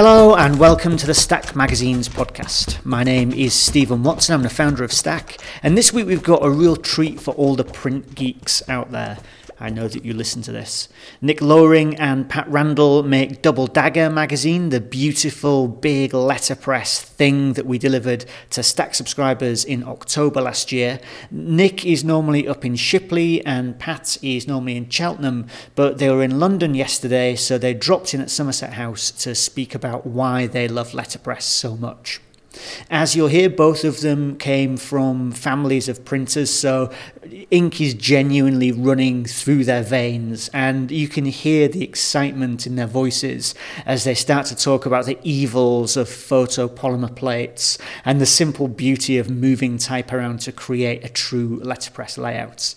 Hello and welcome to the Stack Magazine's podcast. My name is Stephen Watson, I'm the founder of Stack, and this week we've got a real treat for all the print geeks out there. I know that you listen to this. Nick Loaring and Pat Randle make Double Dagger magazine, the beautiful big letterpress thing that we delivered to Stack subscribers in October last year. Nick is normally up in Shipley and Pat is normally in Cheltenham, but they were in London yesterday, so they dropped in at Somerset House to speak about why they love letterpress so much. As you'll hear, both of them came from families of printers, so ink is genuinely running through their veins, and you can hear the excitement in their voices as they start to talk about the evils of photopolymer plates and the simple beauty of moving type around to create a true letterpress layout.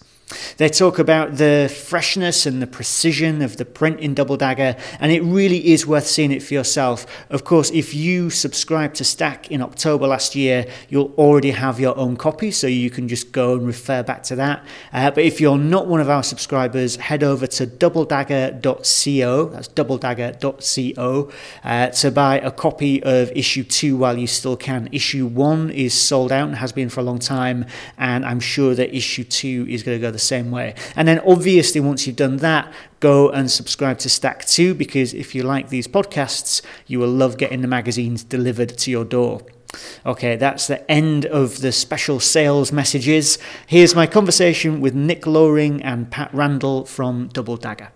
They talk about the freshness and the precision of the print in Double Dagger, and it really is worth seeing it for yourself. Of course, if you subscribe to Stack in October last year, you'll already have your own copy, so you can just go and refer back to that. Uh, but if you're not one of our subscribers, head over to doubledagger.co, that's doubledagger.co, uh, to buy a copy of issue two while you still can. Issue one is sold out and has been for a long time, and I'm sure that issue two is going to go the same way. And then obviously, once you've done that, go and subscribe to Stack 2 because if you like these podcasts, you will love getting the magazines delivered to your door. Okay, that's the end of the special sales messages. Here's my conversation with Nick Loaring and Pat Randle from Double Dagger.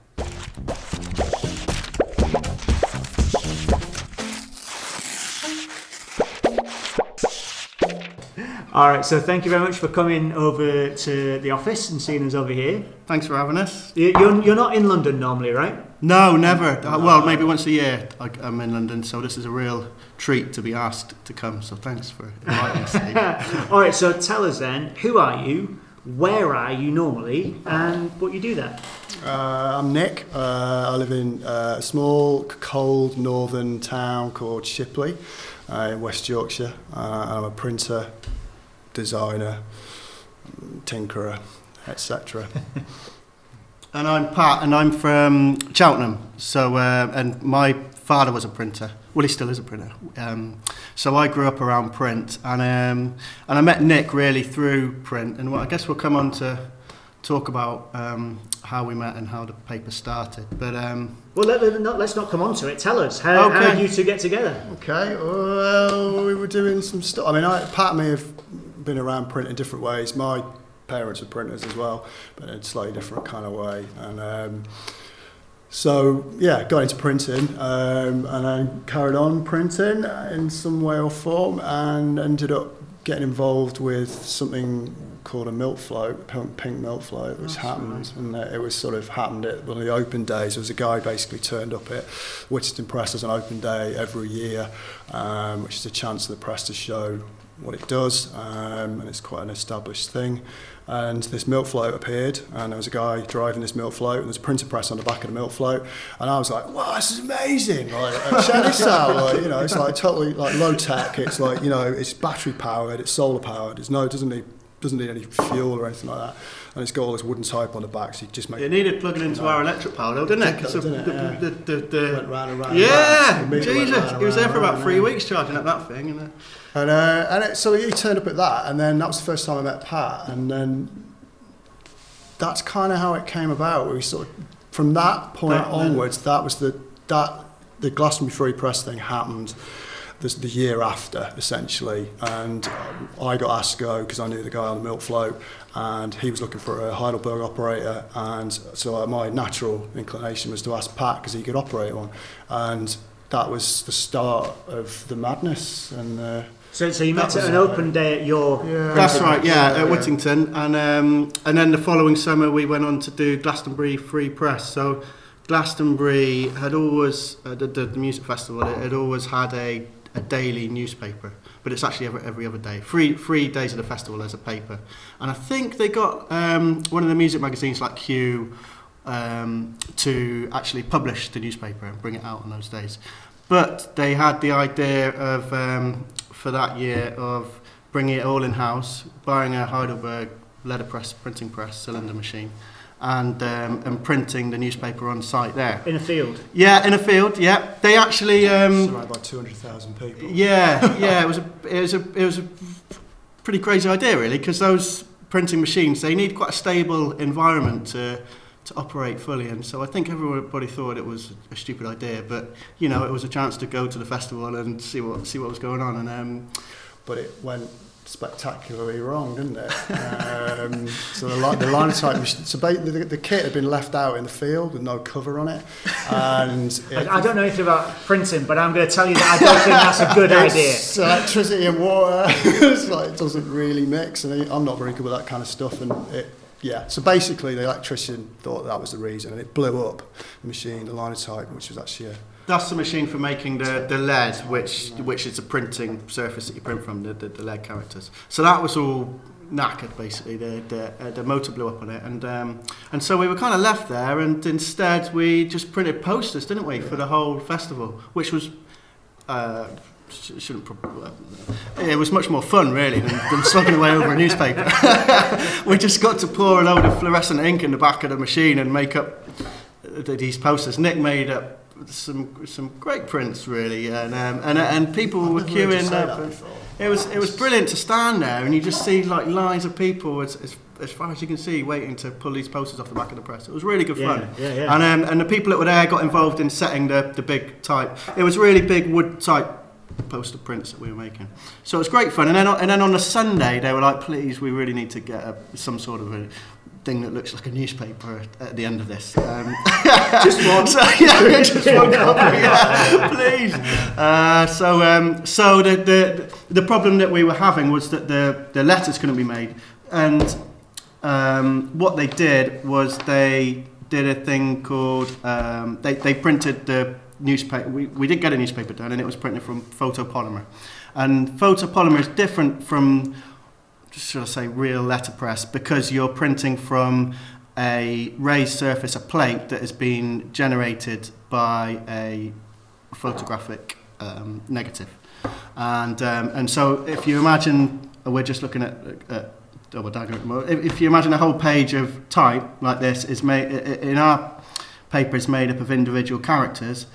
All right, so thank you very much for coming over to the office and seeing us over here. Thanks for having us. You- You're, you're not in London normally, right? No, never. Uh, well, maybe once a year I- I'm in London, so this is a real treat to be asked to come. So thanks for inviting us. Steve. All right, so tell us then, who are you, where are you normally, and what you do there? Uh, I'm Nick. Uh, I live in uh, a small, cold northern town called Shipley uh, in West Yorkshire. Uh, I'm a printer, designer, tinkerer, etc. and I'm Pat, and I'm from Cheltenham. So, uh, and my father was a printer. Well, he still is a printer. Um, so I grew up around print, and um, and I met Nick really through print. And well, I guess we'll come on to talk about um, how we met and how the paper started. But um, Well, let, let, not, let's not come on to it. Tell us, how, how Okay. did you two get together? Okay, well, we were doing some stuff. I mean, I, Pat and me have been around print in different ways. My parents were printers as well, but in a slightly different kind of way. And um, so, yeah, got into printing um, and I carried on printing in some way or form and ended up getting involved with something called a milk float, pink milk float, which happened, and uh, it was sort of happened at one of the open days. There was a guy basically turned up at Whittington Press as an open day every year, um, which is a chance for the press to show what it does, um, and it's quite an established thing. And this milk float appeared, and there was a guy driving this milk float, and there's a printer press on the back of the milk float, and I was like, "Wow, this is amazing! Like, uh, check this out! Like, you know, it's like totally like low tech. It's like you know, it's battery powered, it's solar powered. There's no, it doesn't need doesn't need any fuel or anything like that, and it's got all this wooden type on the back, so you just make it needed plugging into our electric power, though, didn't it? 'Cause Didn't it? the, Yeah. the, the, the, Went round and round yeah, round. The meter went Jesus, he was there for about three weeks charging up that thing. And, uh, And, uh, and it, so he turned up at that, and then that was the first time I met Pat, and then that's kind of how it came about. We sort of, from that point That- onwards, that was the that the Glastonbury Free Press thing happened. The, the year after, essentially, and um, I got asked to go because I knew the guy on the milk float, and he was looking for a Heidelberg operator, and so uh, my natural inclination was to ask Pat because he could operate one, and that was the start of the madness, and. Uh, So, so you met at an open day at your. Yeah. That's right, yeah, Yeah, at yeah. Whittington, and um, and then the following summer we went on to do Glastonbury Free Press. So Glastonbury had always uh, the, the, the music festival. It had always had a, a daily newspaper, but it's actually every, every other day. Three three days of the festival there's a paper, and I think they got um, one of the music magazines like Q um, to actually publish the newspaper and bring it out on those days. But they had the idea of um, for that year of bringing it all in house, buying a Heidelberg letterpress printing press cylinder machine, and um, and printing the newspaper on site there. In a field. Yeah, in a field. Yeah, they actually. Um, Surrounded by 200,000 people. yeah, yeah, it was a it was a it was a pretty crazy idea really because those printing machines they need quite a stable environment to to operate fully and so I think everybody thought it was a stupid idea but you know it was a chance to go to the festival and see what see what was going on and um, but it went spectacularly wrong, didn't it? Um, so the, li- the linotype machine, so ba- the, the kit had been left out in the field with no cover on it, and it, I, I don't know anything about printing, but I'm going to tell you that I don't think that's a good idea. Electricity and water. it's like it doesn't really mix, and I'm not very good with that kind of stuff. And it, yeah, so basically the electrician thought that was the reason, and it blew up the machine, the linotype, which was actually a that's the machine for making the, the lead, which which is a printing surface that you print from, the, the, the lead characters. So that was all knackered basically. The the, uh, the motor blew up on it, and um, and so we were kind of left there, and instead we just printed posters, didn't we, for the whole festival, which was. Uh, shouldn't probably, it was much more fun really than, than slugging away over a newspaper. we just got to pour a load of fluorescent ink in the back of the machine and make up uh, these posters. Nick made up some some great prints really, and um, and and people were queuing up. and. It was it was brilliant to stand there and you just see like lines of people as, as, as far as you can see waiting to pull these posters off the back of the press. It was really good Yeah, fun. yeah, yeah. And um, and the people that were there got involved in setting the, the big type. It was really big wood type poster prints that we were making. So it was great fun. And then on, and then on the Sunday they were like, please, we really need to get a, some sort of a thing that looks like a newspaper at the end of this. Um, Just one. so, yeah, just one copy, yeah, please. Uh, so, um, so the, the the problem that we were having was that the the letters couldn't be made, and um, what they did was they did a thing called um, they they printed the newspaper. We, we did get a newspaper done, and it was printed from photopolymer, and photopolymer is different from should I say real letterpress because you're printing from a raised surface, a plate that has been generated by a photographic um, negative. And, um, and so if you imagine, we're just looking at, at double the moment, if, you imagine a whole page of type like this is made, in our paper is made up of individual characters,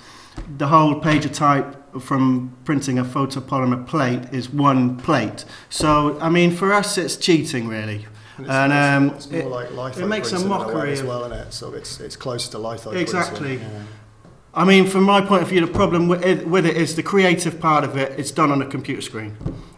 the whole page of type from printing a photopolymer plate is one plate. So, I mean, for us, it's cheating, really. And And, um, it's, more it- like litho it makes a mockery as well, innit? So it's it's closer to litho Exactly. printing, yeah. I mean, from my point of view, the problem with it, with it is the creative part of it. It's done on a computer screen,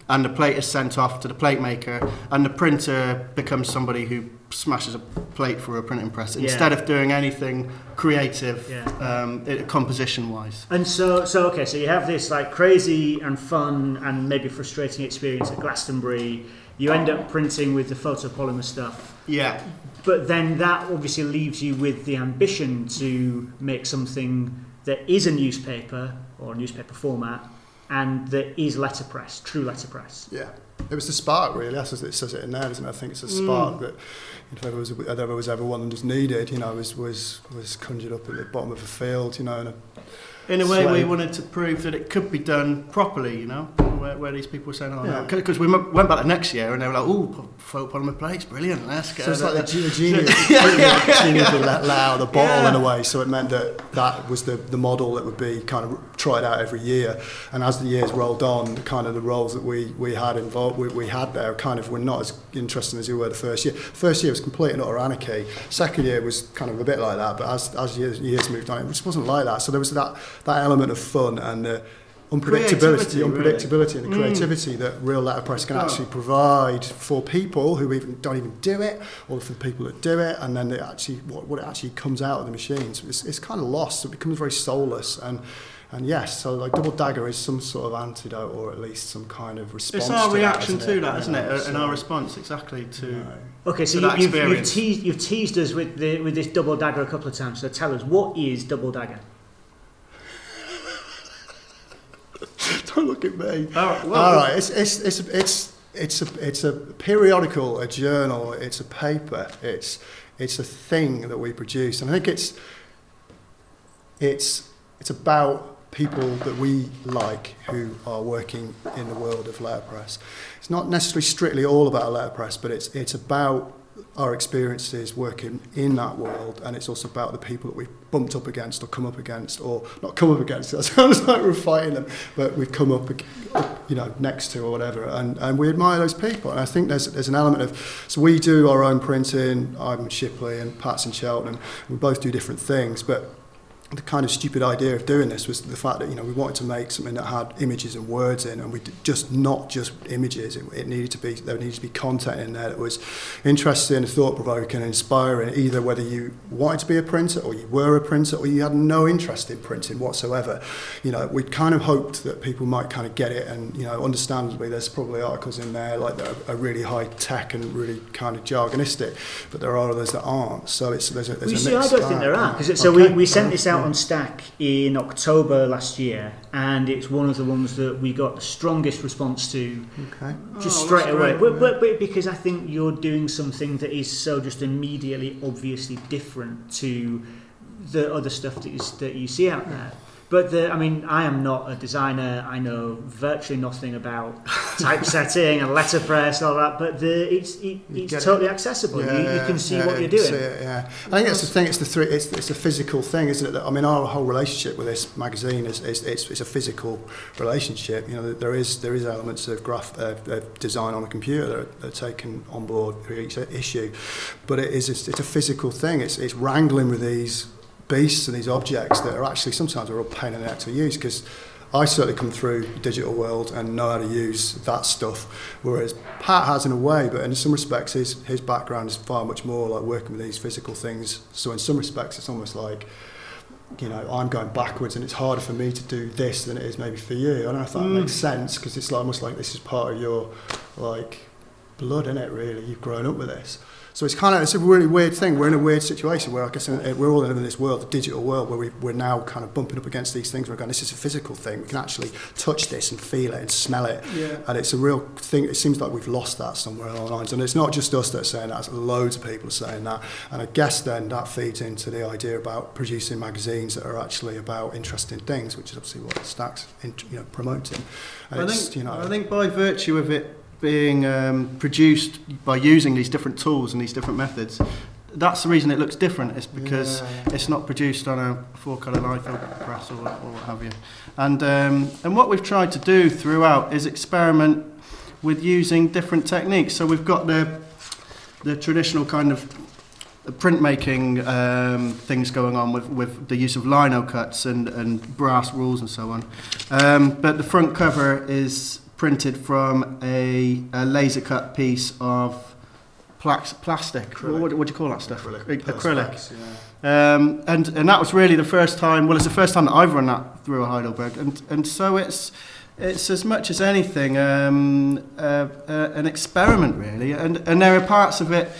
and the plate is sent off to the plate maker, and the printer becomes somebody who smashes a plate through a printing press Yeah. instead of doing anything creative, Yeah. um, it, composition-wise. And so, so okay, so you have this like crazy and fun and maybe frustrating experience at Glastonbury. You end up printing with the photopolymer stuff, Yeah, but then that obviously leaves you with the ambition to make something that is a newspaper or a newspaper format and that is letterpress, true letterpress. Yeah, it was the spark really. That's as it says it in there, doesn't it? I think it's a mm. spark that if there was if there was ever one that was needed, you know, was was was conjured up at the bottom of a field, you know, and a, in a way, we wanted to prove that it could be done properly. You know, where, where these people were saying, "Oh, Yeah. no," because we m- went back the next year and they were like, "Oh, photopolymer plates, brilliant! Let's go." so it's like the that." ge- genius, genius had let, let out the bottle Yeah. in a way. So it meant that that was the, the model that would be kind of tried out every year. And as the years rolled on, the kind of the roles that we, we had involved, we, we had there kind of were not as interesting as we were the first year. First year was complete and utter anarchy. Second year was kind of a bit like that, but as, as years, years moved on, it just wasn't like that. So there was that, that element of fun and uh, unpredictability, Creativity, the really. unpredictability and the Mm. creativity that real letterpress can Oh. actually provide for people who even don't even do it, or for the people that do it, and then it actually what, what it actually comes out of the machines. It's, it's kind of lost. It becomes very soulless and. And yes, so like double dagger is some sort of antidote, or at least some kind of response. It's our to reaction that, to that, isn't it? You know, And so, our response exactly to. you know. Okay, so To you, that you've, you've, teased, you've teased us with the, with this double dagger a couple of times. So tell us, what is double dagger? Don't look at me. Oh, well, All right, it's it's it's it's it's a it's a periodical, a journal, it's a paper, it's it's a thing that we produce, and I think it's it's it's about people that we like who are working in the world of letterpress. It's not necessarily strictly all about a letterpress, but it's it's about our experiences working in that world, and it's also about the people that we've bumped up against or come up against, or not come up against. That sounds like we're fighting them, but we've come up, you know, next to or whatever, and, and we admire those people. And I think there's there's an element of so we do our own printing. I'm Shipley and Pat's in Cheltenham. We both do different things, but the kind of stupid idea of doing this was the fact that you know we wanted to make something that had images and words in, and we just not just images. It, it needed to be there needed to be content in there that was interesting, thought provoking, inspiring. Either whether you wanted to be a printer or you were a printer or you had no interest in printing whatsoever. You know, we kind of hoped that people might kind of get it, and you know, understandably, there's probably articles in there like that are, are really high tech and really kind of jargonistic, but there are others that aren't. So it's there's a there's we a see, I don't think there are. Cause it, so okay. we, we sent this out on Stack in October last year, and it's one of the ones that we got the strongest response to Okay. just Oh, straight away. great. But, but, but because I think you're doing something that is so just immediately, obviously different to the other stuff that you, that you see out there. But the, I mean, I am not a designer. I know virtually nothing about typesetting and letterpress and all that. But the, it's it, it's get it. totally accessible. you, you can see yeah, what you're doing. it, yeah, I think that's the thing. It's the three. It's, it's a physical thing, isn't it? That- I mean, our whole relationship with this magazine is, is it's, it's a physical relationship. You know, there is there is elements of graph uh, of design on a computer that are, that are taken on board for each issue, but it is it's, it's a physical thing. It's it's wrangling with these beasts and these objects that are actually sometimes a real pain in the neck to use because. I certainly come through the digital world and know how to use that stuff, whereas Pat has in a way, but in some respects his, his background is far much more like working with these physical things. So in some respects it's almost like, you know, I'm going backwards and it's harder for me to do this than it is maybe for you. I don't know if that Mm. makes sense because it's like, almost like this is part of your like blood in it really. You've grown up with this. So it's kind of it's a really weird thing. We're in a weird situation where I guess we're all in this world, the digital world, where we, we're now kind of bumping up against these things. We're going, this is a physical thing. We can actually touch this and feel it and smell it. Yeah. And it's a real thing. It seems like we've lost that somewhere along the lines. And it's not just us that are saying that. It's loads of people are saying that. And I guess then that feeds into the idea about producing magazines that are actually about interesting things, which is obviously what Stack's you know, promoting. And I think, you know, I think by virtue of it being um, produced by using these different tools and these different methods, that's the reason it looks different. Is because Yeah. it's not produced on a four-color litho press or, or what have you. And um, and what we've tried to do throughout is experiment with using different techniques. So we've got the the traditional kind of printmaking um, things going on with, with the use of lino cuts and, and brass rules and so on. Um, but the front cover is printed from a, a laser cut piece of plax, plastic. Acrylic. What, what do you call that stuff? acrylic. Acrylic. Yeah. Um, and and that was really the first time. Well, it's the first time that I've run that through a Heidelberg, and and so it's it's as much as anything um, uh, uh, an experiment, really. And and there are parts of it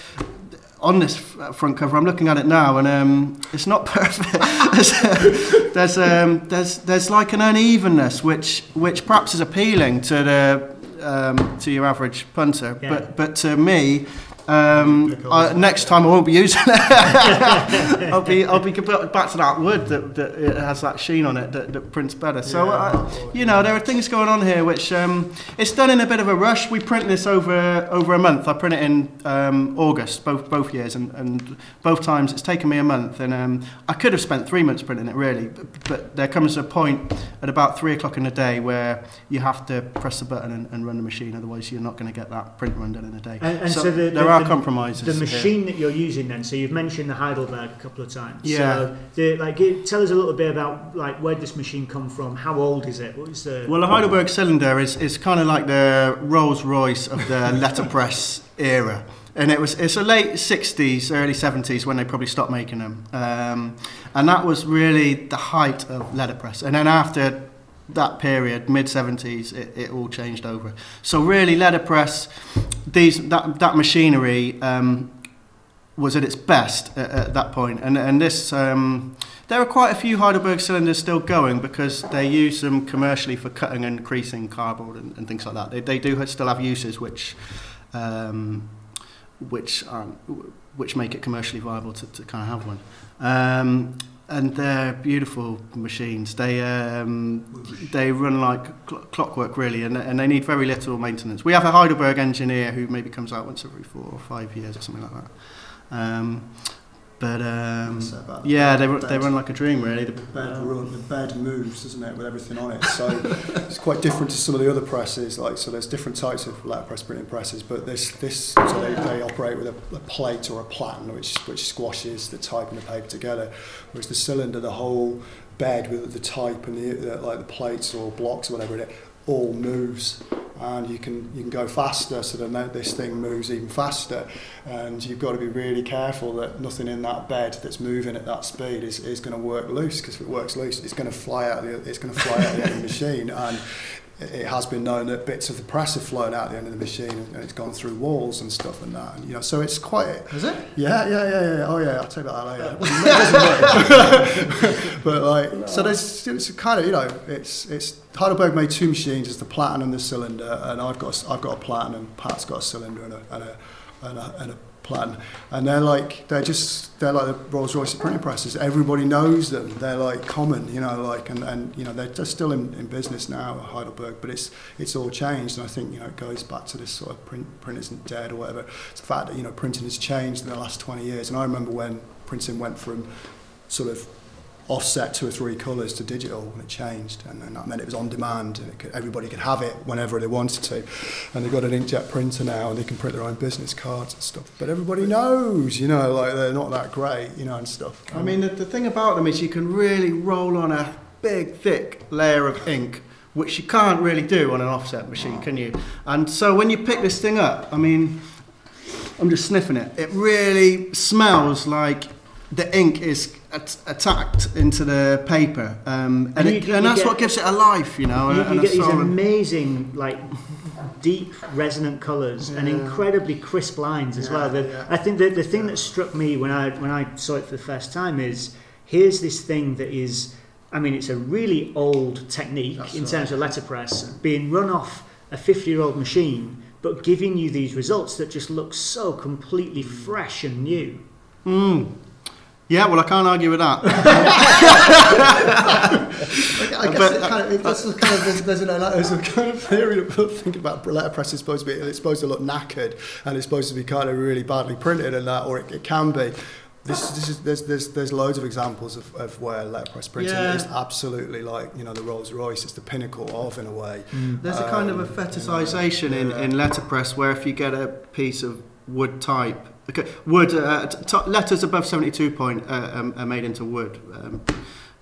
on this front cover. I'm looking at it now, and um, it's not perfect. there's there's, um, there's there's like an unevenness, which which perhaps is appealing to the um, to your average punter, Yeah. but but to me. Um, I, next time I won't be using it. I'll be I'll be back to that wood that, that it has that sheen on it that, that prints better. So Yeah. uh, you know there are things going on here which um, it's done in a bit of a rush. We print this over over a month. I print it in um, August both both years and, and both times it's taken me a month and um, I could have spent three months printing it really, but, but there comes a point at about three o'clock in the day where you have to press the button and, and run the machine. Otherwise you're not going to get that print run done in a day. And, and so, the, there are the, compromises. The here. machine that you're using then, so you've mentioned the Heidelberg a couple of times. Yeah. So the, like, tell us a little bit about like where this machine come from? How old is it? What is the? Well, the Heidelberg cylinder is, is kind of like the Rolls Royce of the letterpress era. And it was it's a late 60s, early 70s when they probably stopped making them. Um, and that was really the height of letterpress. And then after that period, mid 70s, it, it all changed over. So really, letterpress, these that, that machinery um, was at its best at, at that point. And, and this, um, there are quite a few Heidelberg cylinders still going because they use them commercially for cutting and creasing cardboard and, and things like that. They, they do still have uses which, um, which, aren't, which make it commercially viable to, to kind of have one. Um, and they're beautiful machines. They um, they run like cl- clockwork really, and, and they need very little maintenance. We have a Heidelberg engineer who maybe comes out once every four or five years or something like that. Um, but um, about? yeah, they, Bed. they run like a dream really. The bed, run, the bed moves, doesn't it, with everything on it. So it's quite different to some of the other presses. Like so, there's different types of letterpress printing presses, but this this so they, they operate with a, a plate or a platen, which which squashes the type and the paper together. Whereas the cylinder, the whole bed with the type and the, the like the plates or blocks or whatever it is, all moves and you can you can go faster so then that this thing moves even faster. And you've got to be really careful that nothing in that bed that's moving at that speed is, is going to work loose because if it works loose it's going to fly out the, it's going to fly out the of the machine. And it has been known that bits of the press have flown out the end of the machine and it's gone through walls and stuff and that and you know so it's quite Is it? yeah yeah yeah yeah oh yeah I'll tell you about that later It doesn't work. but like so there's it's kind of you know it's it's Heidelberg made two machines it's the platen and the cylinder and I've got a, I've got a platen and Pat's got a cylinder and a and a, and a, and a platen and they're like they're just they're like the Rolls Royce of printing presses. Everybody knows them. They're like common you know like and, and you know they're, they're still in, in business now at Heidelberg but it's it's all changed. And I think you know it goes back to this sort of print print isn't dead or whatever. It's the fact that you know printing has changed in the last 20 years. And I remember when printing went from sort of offset two or three colours to digital when it changed and then that meant it was on demand and could, everybody could have it whenever they wanted to and they've got an inkjet printer now and they can print their own business cards and stuff but everybody knows you know like they're not that great you know and stuff I mean, the, the thing about them is you can really roll on a big, thick layer of ink, which you can't really do on an offset machine, can you? And so when you pick this thing up, I mean, I'm just sniffing it. It really smells like the ink is at- attacked into the paper, um, and, And it, you- and that's get- what gives it a life, you know. You, and, you and get these amazing, like deep resonant colours and incredibly crisp lines as Yeah, well. The, yeah. I think that the thing that struck me when I when I saw it for the first time is here's this thing that is, I mean, it's a really old technique That's in right. terms of letterpress being run off a 50 year old machine, but giving you these results that just look so completely fresh and new. Mm. Yeah, well, I can't argue with that. I guess But- it kind of, it, that's the kind of there's, there's, an, there's a kind of theory that people think about letterpress is supposed to be it's supposed to look knackered and it's supposed to be kind of really badly printed and that or it, it can be. This, this is there's, there's there's loads of examples of, of where letterpress printing Yeah. is absolutely like you know the Rolls Royce it's the pinnacle of in a way. There's a kind of a Um, fetishization in, yeah. in letterpress where if you get a piece of wood type, okay, wood uh, t- t- letters above 72 point uh, um, are made into wood um,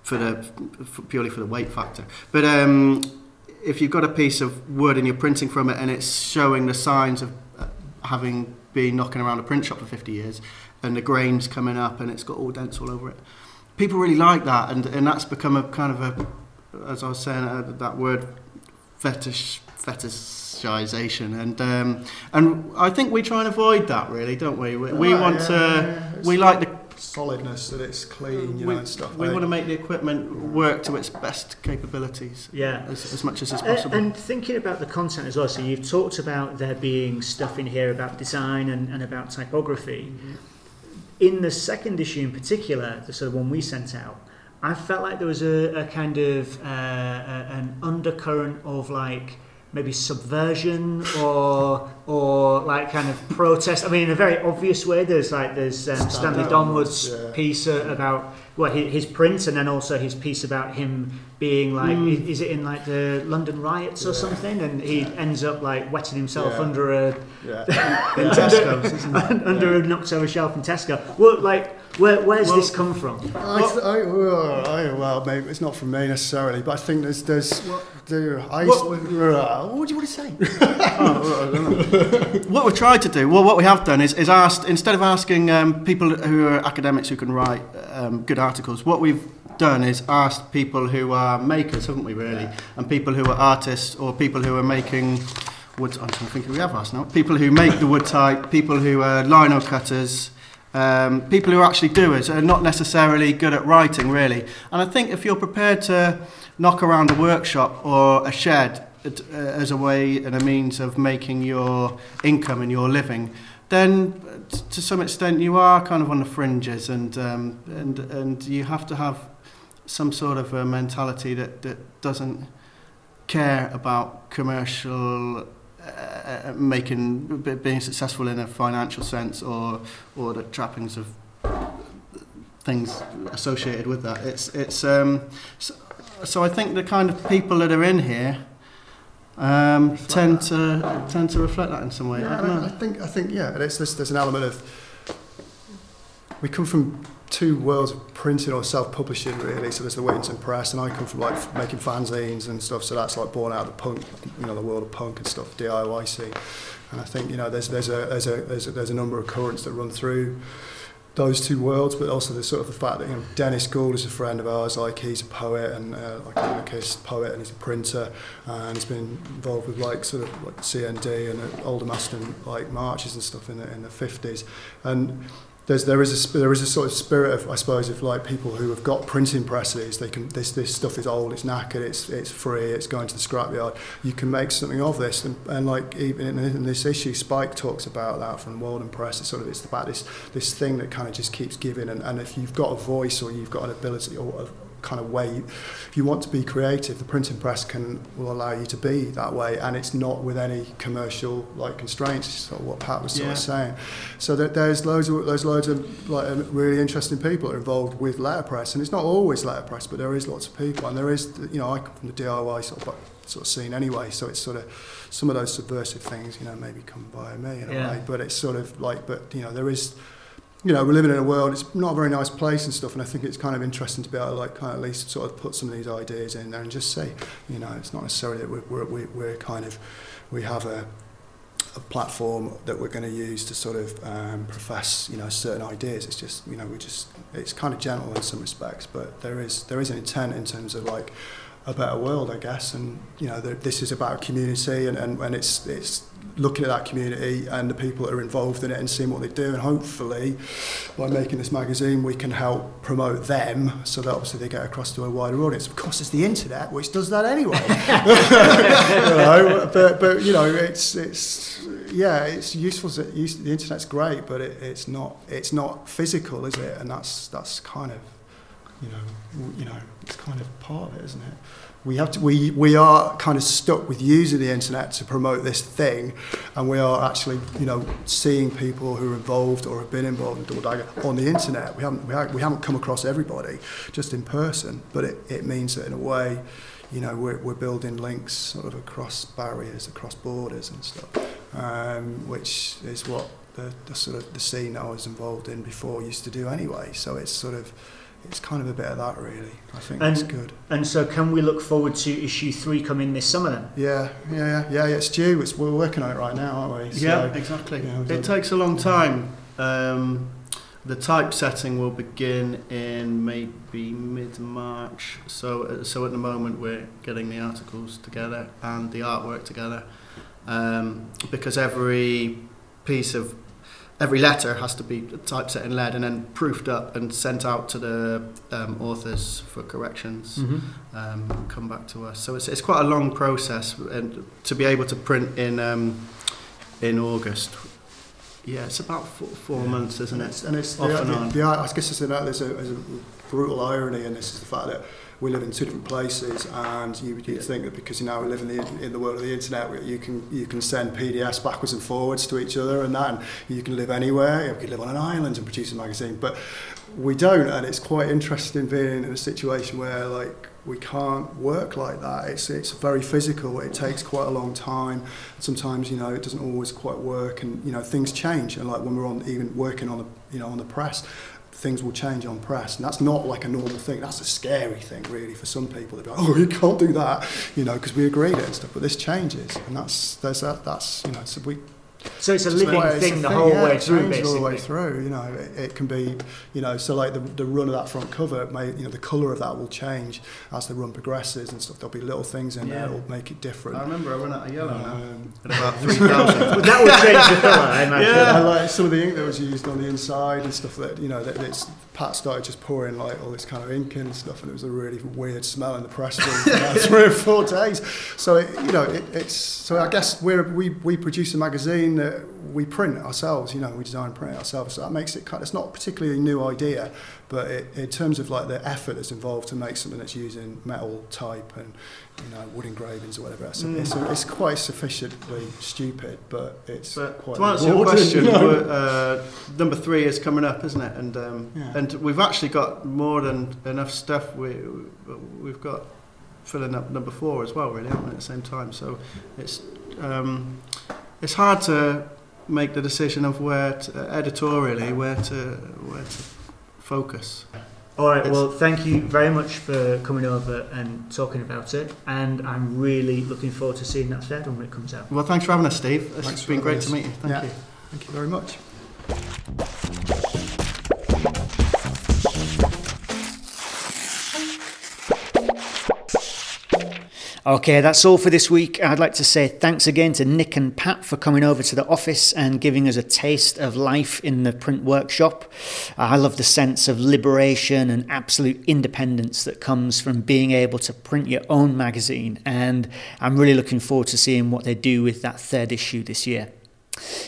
for the for, purely for the weight factor. But um, if you've got a piece of wood and you're printing from it and it's showing the signs of uh, having been knocking around a print shop for 50 years and the grains coming up and it's got all dents all over it, people really like that and, and that's become a kind of a, as I was saying, uh, that word fetish, fetish fetishization and um, and I think we try and avoid that really don't we we, we Yeah, want yeah, to yeah. It's we like the solidness that it's clean you we, know and stuff. we like- want to make the equipment work to its best capabilities Yeah. as, as much as is Uh, possible and thinking about the content as well, so you've talked about there being stuff in here about design and, and about typography. In the second issue in particular, the sort of one we sent out, I felt like there was a, a kind of uh, a, an undercurrent of like maybe subversion or or like kind of protest. I mean, in a very obvious way. There's like there's um, Stanley Donwood's yeah. piece uh, about well his, his print, and then also his piece about him being like Mm. is, is it in like the London riots or Yeah. something, and he ends up like wetting himself Yeah. under a yeah. in Tesco's isn't it? under a knocked over shelf in Tesco. Well, like where where's Well- this come from? I, I, well, I, well, maybe it's not from me necessarily, but I think there's there's there. I What- what, what would you want to say? what we've tried to do, well, what we have done is, is asked, instead of asking um, people who are academics who can write um, good articles, what we've done is asked people who are makers, haven't we, really? Yeah. And people who are artists or people who are making wood, I'm trying to think who we have asked now. People who make the wood type, people who are lino cutters, um, people who are actually doers, are not necessarily good at writing, really. And I think if you're prepared to knock around a workshop or a shed uh, as a way and a means of making your income and your living, then uh, to some extent you are kind of on the fringes, and um, and and you have to have some sort of a mentality that that doesn't care about commercial uh, making being successful in a financial sense or or the trappings of things associated with that. It's it's um, so, so I think the kind of people that are in here um, tend to tend to reflect that in some way. I Yeah, I, I think I think yeah, there's, there's there's an element of we come from two worlds of printing or self-publishing really. So there's the Whittington Press, and I come from like making fanzines and stuff. So that's like born out of the punk, you know, the world of punk and stuff, DIY scene. And I think you know there's there's a there's a there's a, there's a number of currents that run through those two worlds, but also the sort of the fact that you know Dennis Gould is a friend of ours. Like he's a poet and uh, like anarchist poet, and he's a printer, and he's been involved with like sort of like CND and uh, Aldermaston like marches and stuff in the in the fifties, and. There's, there is a there is a sort of spirit of I suppose of like people who have got printing presses. They can this this stuff is old, it's knackered, it's it's free, it's going to the scrapyard. You can make something of this, and, and like even in, in this issue, Spike talks about that from Walden Press. It's sort of it's about this this thing that kind of just keeps giving, and, and if you've got a voice or you've got an ability or a kind of way, you, if you want to be creative, the printing press can will allow you to be that way, and it's not with any commercial like constraints. Sort of what Pat was sort Yeah. of saying. So that there's loads of there's loads of like um, really interesting people that are involved with letterpress, and it's not always letterpress, but there is lots of people, and there is you know I come from the DIY sort of sort of scene anyway, so it's sort of some of those subversive things you know maybe come by me in a Yeah. way, but it's sort of like but you know there is. You know, we're living in a world, it's not a very nice place and stuff, and I think it's kind of interesting to be able to, like, kind of at least sort of put some of these ideas in there and just say, you know, it's not necessarily that we're, we're, we're, kind of, we have a, a platform that we're going to use to sort of um, profess, you know, certain ideas. It's just, you know, we just, it's kind of gentle in some respects, but there is there is an intent in terms of like a better world, I guess. And you know, this is about community, and, and, and it's it's looking at that community and the people that are involved in it and seeing what they do, and hopefully, by making this magazine, we can help promote them so that obviously they get across to a wider audience. Of course, it's the internet, which does that anyway. you know, but but you know, it's it's yeah, it's useful. The internet's great, but it, it's not it's not physical, is it? And that's that's kind of you know you know it's kind of part of it, isn't it? We have to we we are kind of stuck with using the internet to promote this thing, and we are actually you know seeing people who are involved or have been involved in Double Dagger on the internet. We haven't we, ha- we haven't come across everybody just in person, but it, it means that in a way you know, we're, we're building links sort of across barriers, across borders and stuff, um, which is what the, the sort of the scene I was involved in before used to do anyway. So it's sort of, it's kind of a bit of that really. I think that's And- good. And so, can we look forward to issue three coming this summer then? Yeah, yeah, yeah, yeah. It's due. It's, we're working on it right now, aren't we? Yeah, exactly. yeah, we've it done- takes a long time. Um, the typesetting will begin in maybe mid March. So, uh, so at the moment we're getting the articles together and the artwork together, um, because every piece of every letter has to be typeset in lead and then proofed up and sent out to the um, authors for corrections Mm-hmm. um, come back to us. So it's, it's quite a long process, and to be able to print in um, in August, yeah, it's about four, four months, isn't and it? it's, and it's Off the, and the, on. the, I guess there's a, there's, a, there's a brutal irony in this is the fact that we live in two different places, and you would you'd think that because you now we live in the in the world of the internet, you can you can send PDFs backwards and forwards to each other, and that, and you can live anywhere. You could live on an island and produce a magazine, but we don't, and it's quite interesting being in a situation where like we can't work like that. It's it's very physical. It takes quite a long time. Sometimes you know it doesn't always quite work, and you know things change. And like when we're on even working on the you know on the press, things will change on press, and that's not like a normal thing. That's a scary thing, really, for some people. They're like, oh, you can't do that, you know, because we agreed it and stuff. But this changes, and that's there's that. That's you know, so we So it's a just living way- it's thing a the whole yeah, way it through, changes all the way through. You know, it, it can be, you know, so like the, the run of that front cover, may, you know, the colour of that will change as the run progresses and stuff. There'll be little things in there that will make it different. I remember I run out of yellow now Um, at about three thousand. That would change the colour, I imagine. Yeah. I like some of the ink that was used on the inside and stuff that you know that it's Pat started just pouring like all this kind of ink in and stuff and it was a really weird smell in the press room for about three or four days so it, you know it, it's so I guess we're, we we produce a magazine that we print ourselves you know we design and print ourselves so that makes it kind of, it's not particularly a new idea but it, in terms of like the effort that's involved to make something that's using metal type and you know, wood engravings or whatever. It's, Mm. it's, it's quite sufficiently stupid, but it's But quite. to answer your question, you know? we're, uh, number three is coming up, isn't it? And um, Yeah. and we've actually got more than enough stuff. We we've got filling up number four as well, really, haven't we, at the same time? So it's um, it's hard to make the decision of where to, uh, editorially where to where to focus. All right, It's- well, thank you very much for coming over and talking about it. And I'm really looking forward to seeing that third one when it comes out. Well, thanks for having us, Steve. It's Thanks been great us. to meet you. Thank Yeah. you. Thank you very much. Okay, that's all for this week. I'd like to say thanks again to Nick and Pat for coming over to the office and giving us a taste of life in the print workshop. I love the sense of liberation and absolute independence that comes from being able to print your own magazine, and I'm really looking forward to seeing what they do with that third issue this year.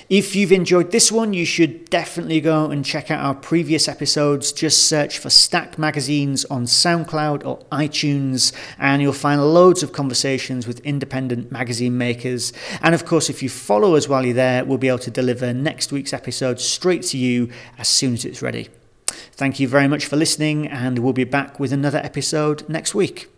If you've enjoyed this one, you should definitely go and check out our previous episodes. Just search for Stack Magazines on SoundCloud or iTunes, and you'll find loads of conversations with independent magazine makers. And of course, if you follow us while you're there, we'll be able to deliver next week's episode straight to you as soon as it's ready. Thank you very much for listening, and we'll be back with another episode next week.